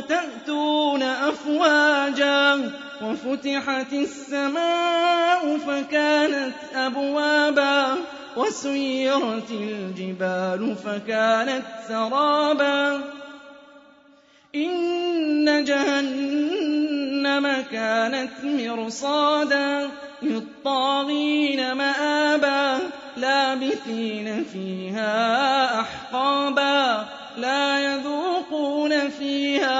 فتأتون أفواجا وفتحت السماء فكانت أبوابا وسيرت الجبال فكانت سرابا إن جهنم كانت مرصادا للطاغين مآبا لابثين فيها أحقابا لا يذوقون فيها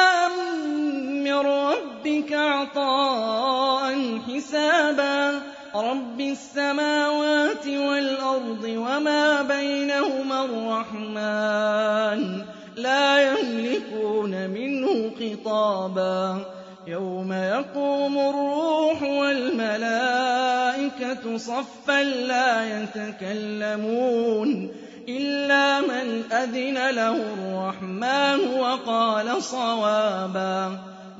ربك عطاء حسابا رب السماوات والأرض وما بينهما الرحمن لا يملكون منه خطابا. يوم يقوم الروح والملائكة صفا لا يتكلمون إلا من أذن له الرحمن وقال صوابا.